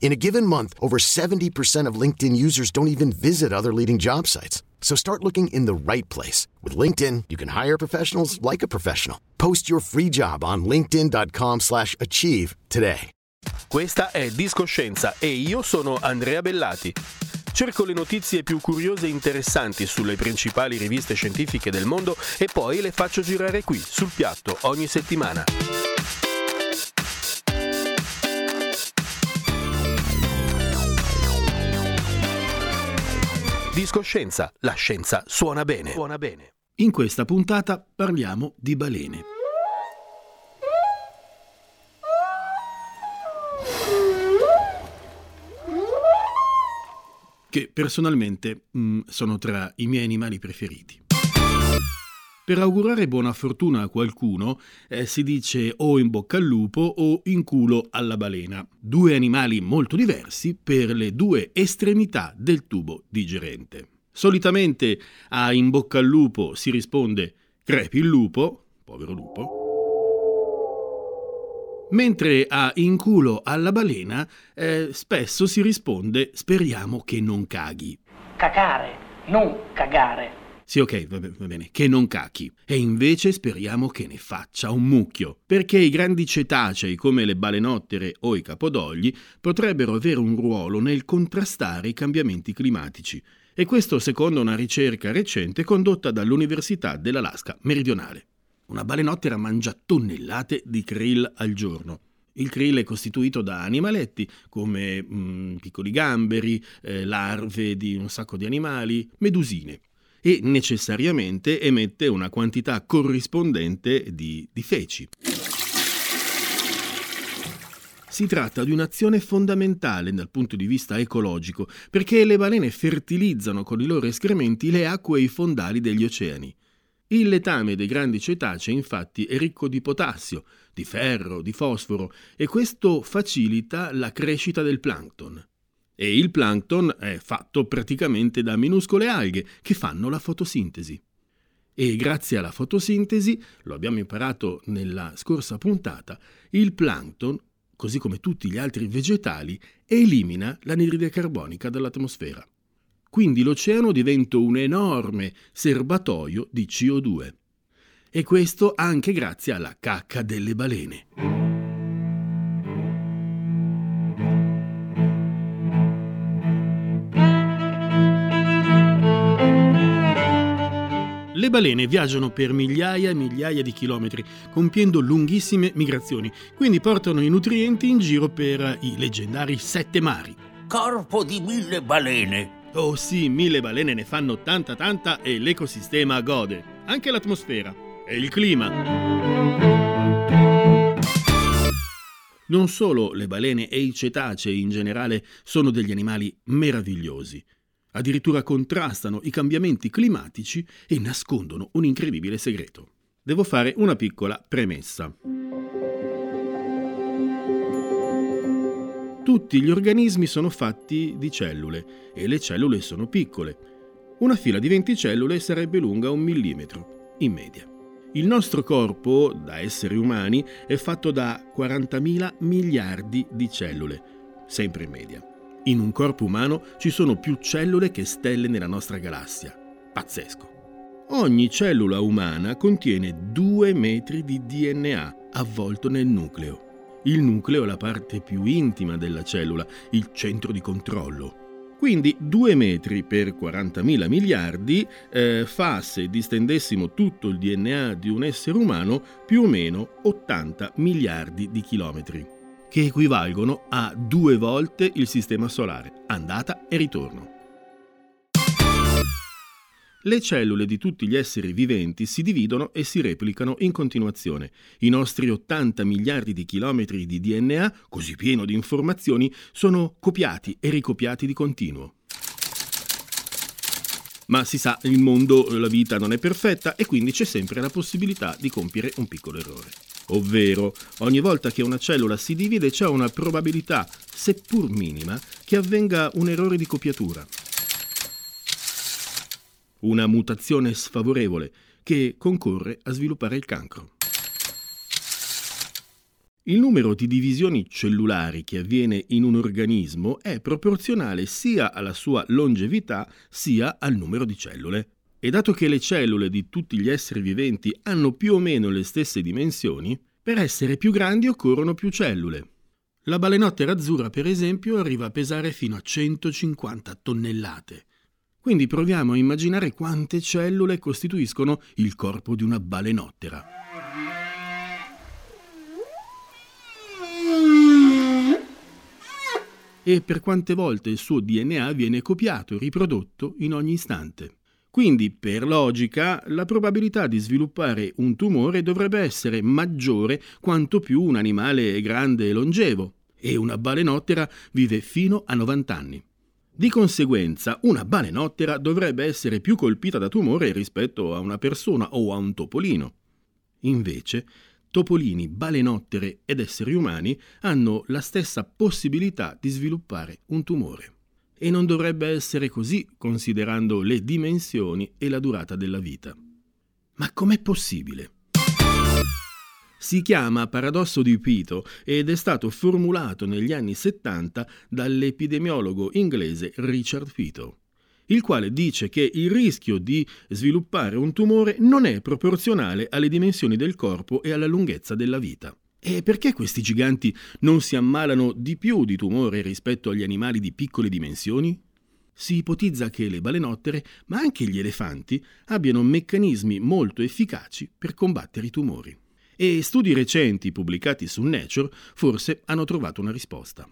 In a given month, over 70% of LinkedIn users don't even visit other leading job sites. So start looking in the right place. With LinkedIn, you can hire professionals like a professional. Post your free job on linkedin.com slash achieve today. Questa è Discoscienza e io sono Andrea Bellati. Cerco le notizie più curiose e interessanti sulle principali riviste scientifiche del mondo e poi le faccio girare qui, sul piatto, ogni settimana. Discoscienza, la scienza suona bene. Suona bene. In questa puntata parliamo di balene. Che personalmente mh, sono tra i miei animali preferiti. Per augurare buona fortuna a qualcuno eh, si dice o in bocca al lupo o in culo alla balena, due animali molto diversi per le due estremità del tubo digerente. Solitamente a in bocca al lupo si risponde crepi il lupo, povero lupo, mentre a in culo alla balena eh, spesso si risponde speriamo che non caghi. Cacare, non cagare. Sì, ok, va bene, va bene, che non cacchi. E invece speriamo che ne faccia un mucchio, perché i grandi cetacei come le balenottere o i capodogli potrebbero avere un ruolo nel contrastare i cambiamenti climatici. E questo secondo una ricerca recente condotta dall'Università dell'Alaska meridionale. Una balenottera mangia tonnellate di krill al giorno. Il krill è costituito da animaletti come mm, piccoli gamberi, eh, larve di un sacco di animali, medusine e necessariamente emette una quantità corrispondente di, di feci. Si tratta di un'azione fondamentale dal punto di vista ecologico, perché le balene fertilizzano con i loro escrementi le acque e i fondali degli oceani. Il letame dei grandi cetacei infatti è ricco di potassio, di ferro, di fosforo e questo facilita la crescita del plankton. E il plankton è fatto praticamente da minuscole alghe che fanno la fotosintesi. E grazie alla fotosintesi, lo abbiamo imparato nella scorsa puntata, il plankton, così come tutti gli altri vegetali, elimina l'anidride carbonica dall'atmosfera. Quindi l'oceano diventa un enorme serbatoio di CO2. E questo anche grazie alla cacca delle balene. Le balene viaggiano per migliaia e migliaia di chilometri, compiendo lunghissime migrazioni, quindi portano i nutrienti in giro per i leggendari sette mari. Corpo di mille balene. Oh sì, mille balene ne fanno tanta tanta e l'ecosistema gode, anche l'atmosfera e il clima. Non solo le balene e i cetacei in generale sono degli animali meravigliosi, addirittura contrastano i cambiamenti climatici e nascondono un incredibile segreto. Devo fare una piccola premessa. Tutti gli organismi sono fatti di cellule e le cellule sono piccole. Una fila di 20 cellule sarebbe lunga un millimetro, in media. Il nostro corpo, da esseri umani, è fatto da 40.000 miliardi di cellule, sempre in media. In un corpo umano ci sono più cellule che stelle nella nostra galassia. Pazzesco. Ogni cellula umana contiene 2 metri di DNA avvolto nel nucleo. Il nucleo è la parte più intima della cellula, il centro di controllo. Quindi 2 metri per 40.000 miliardi eh, fa, se distendessimo tutto il DNA di un essere umano, più o meno 80 miliardi di chilometri che equivalgono a due volte il Sistema Solare, andata e ritorno. Le cellule di tutti gli esseri viventi si dividono e si replicano in continuazione. I nostri 80 miliardi di chilometri di DNA, così pieno di informazioni, sono copiati e ricopiati di continuo. Ma si sa, il mondo, la vita non è perfetta e quindi c'è sempre la possibilità di compiere un piccolo errore. Ovvero, ogni volta che una cellula si divide c'è una probabilità, seppur minima, che avvenga un errore di copiatura. Una mutazione sfavorevole che concorre a sviluppare il cancro. Il numero di divisioni cellulari che avviene in un organismo è proporzionale sia alla sua longevità sia al numero di cellule. E dato che le cellule di tutti gli esseri viventi hanno più o meno le stesse dimensioni, per essere più grandi occorrono più cellule. La balenottera azzurra, per esempio, arriva a pesare fino a 150 tonnellate. Quindi proviamo a immaginare quante cellule costituiscono il corpo di una balenottera. e per quante volte il suo DNA viene copiato e riprodotto in ogni istante. Quindi, per logica, la probabilità di sviluppare un tumore dovrebbe essere maggiore quanto più un animale è grande e longevo, e una balenottera vive fino a 90 anni. Di conseguenza, una balenottera dovrebbe essere più colpita da tumore rispetto a una persona o a un topolino. Invece, topolini, balenottere ed esseri umani hanno la stessa possibilità di sviluppare un tumore. E non dovrebbe essere così considerando le dimensioni e la durata della vita. Ma com'è possibile? Si chiama paradosso di Pito ed è stato formulato negli anni 70 dall'epidemiologo inglese Richard Pito il quale dice che il rischio di sviluppare un tumore non è proporzionale alle dimensioni del corpo e alla lunghezza della vita. E perché questi giganti non si ammalano di più di tumore rispetto agli animali di piccole dimensioni? Si ipotizza che le balenottere, ma anche gli elefanti, abbiano meccanismi molto efficaci per combattere i tumori. E studi recenti pubblicati su Nature forse hanno trovato una risposta.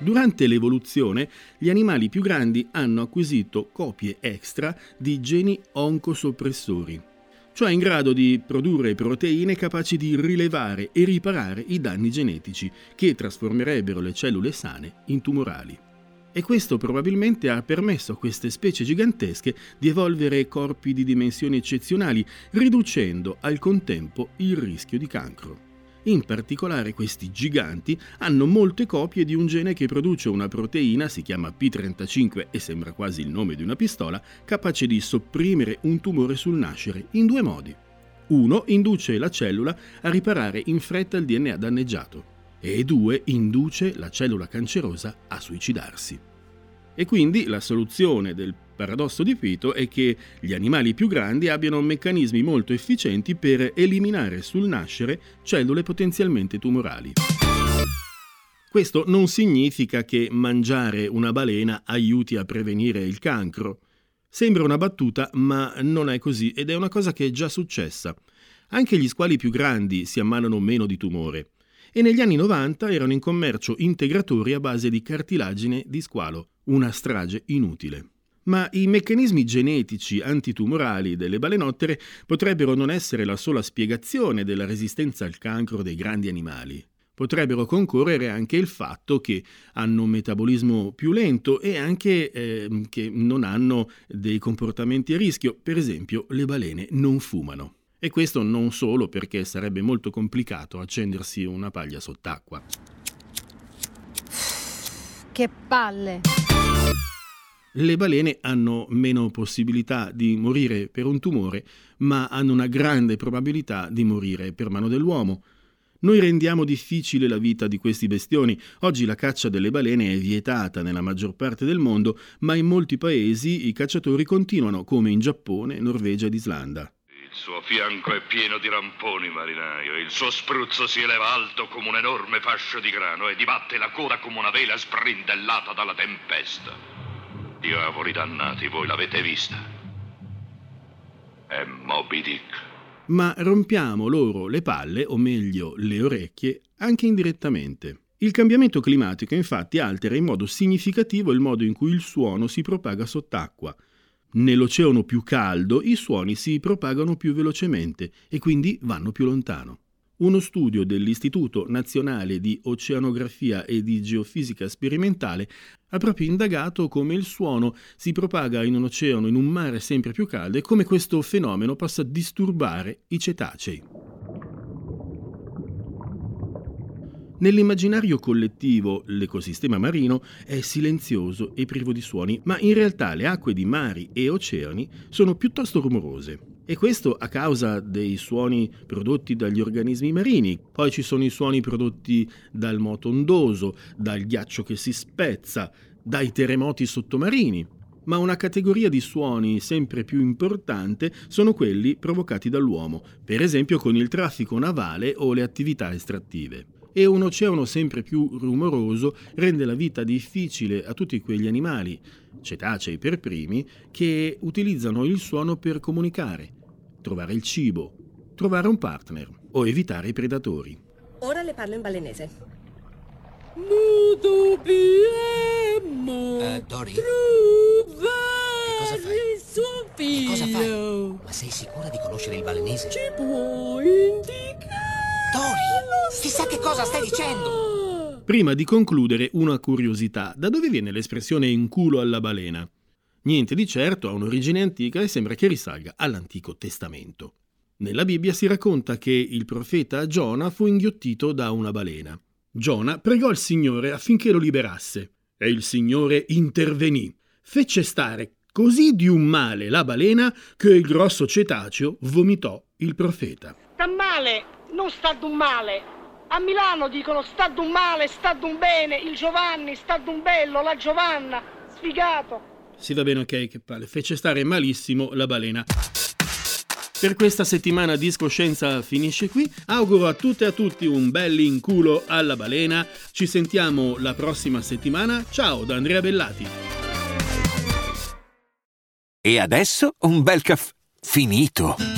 Durante l'evoluzione, gli animali più grandi hanno acquisito copie extra di geni oncosoppressori, cioè in grado di produrre proteine capaci di rilevare e riparare i danni genetici che trasformerebbero le cellule sane in tumorali. E questo probabilmente ha permesso a queste specie gigantesche di evolvere corpi di dimensioni eccezionali, riducendo al contempo il rischio di cancro. In particolare questi giganti hanno molte copie di un gene che produce una proteina, si chiama P35 e sembra quasi il nome di una pistola, capace di sopprimere un tumore sul nascere in due modi. Uno induce la cellula a riparare in fretta il DNA danneggiato e due induce la cellula cancerosa a suicidarsi. E quindi la soluzione del paradosso di Pito è che gli animali più grandi abbiano meccanismi molto efficienti per eliminare sul nascere cellule potenzialmente tumorali. Questo non significa che mangiare una balena aiuti a prevenire il cancro. Sembra una battuta, ma non è così ed è una cosa che è già successa. Anche gli squali più grandi si ammalano meno di tumore e negli anni 90 erano in commercio integratori a base di cartilagine di squalo, una strage inutile. Ma i meccanismi genetici antitumorali delle balenottere potrebbero non essere la sola spiegazione della resistenza al cancro dei grandi animali. Potrebbero concorrere anche il fatto che hanno un metabolismo più lento e anche eh, che non hanno dei comportamenti a rischio. Per esempio, le balene non fumano. E questo non solo perché sarebbe molto complicato accendersi una paglia sott'acqua. Che palle! Le balene hanno meno possibilità di morire per un tumore, ma hanno una grande probabilità di morire per mano dell'uomo. Noi rendiamo difficile la vita di questi bestioni. Oggi la caccia delle balene è vietata nella maggior parte del mondo, ma in molti paesi i cacciatori continuano, come in Giappone, Norvegia ed Islanda. Il suo fianco è pieno di ramponi, marinaio, il suo spruzzo si eleva alto come un enorme fascio di grano e dibatte la coda come una vela sbrindellata dalla tempesta. Diavoli dannati, voi l'avete vista. È Moby Dick. Ma rompiamo loro le palle, o meglio le orecchie, anche indirettamente. Il cambiamento climatico infatti altera in modo significativo il modo in cui il suono si propaga sott'acqua. Nell'oceano più caldo i suoni si propagano più velocemente e quindi vanno più lontano. Uno studio dell'Istituto Nazionale di Oceanografia e di Geofisica Sperimentale ha proprio indagato come il suono si propaga in un oceano, in un mare sempre più caldo e come questo fenomeno possa disturbare i cetacei. Nell'immaginario collettivo l'ecosistema marino è silenzioso e privo di suoni, ma in realtà le acque di mari e oceani sono piuttosto rumorose. E questo a causa dei suoni prodotti dagli organismi marini. Poi ci sono i suoni prodotti dal moto ondoso, dal ghiaccio che si spezza, dai terremoti sottomarini. Ma una categoria di suoni sempre più importante sono quelli provocati dall'uomo, per esempio con il traffico navale o le attività estrattive e un oceano sempre più rumoroso rende la vita difficile a tutti quegli animali, cetacei per primi, che utilizzano il suono per comunicare, trovare il cibo, trovare un partner o evitare i predatori. Ora le parlo in balenese. Uh, Dory? Che cosa fai? Suo figlio. Che cosa fai? Ma sei sicura di conoscere il balenese? Ci può indicare? Dory, chissà che cosa stai dicendo! Prima di concludere, una curiosità. Da dove viene l'espressione in culo alla balena? Niente di certo, ha un'origine antica e sembra che risalga all'Antico Testamento. Nella Bibbia si racconta che il profeta Giona fu inghiottito da una balena. Giona pregò il Signore affinché lo liberasse e il Signore intervenì. Fece stare così di un male la balena che il grosso cetaceo vomitò il profeta. Sta male, non sta d'un male. A Milano dicono sta d'un male, sta d'un bene, il Giovanni, sta d'un bello, la Giovanna, sfigato. Si va bene, ok, che palle. Fece stare malissimo la balena. Per questa settimana Discoscienza finisce qui. Auguro a tutte e a tutti un bel inculo alla balena. Ci sentiamo la prossima settimana. Ciao da Andrea Bellati. E adesso un bel caffè finito.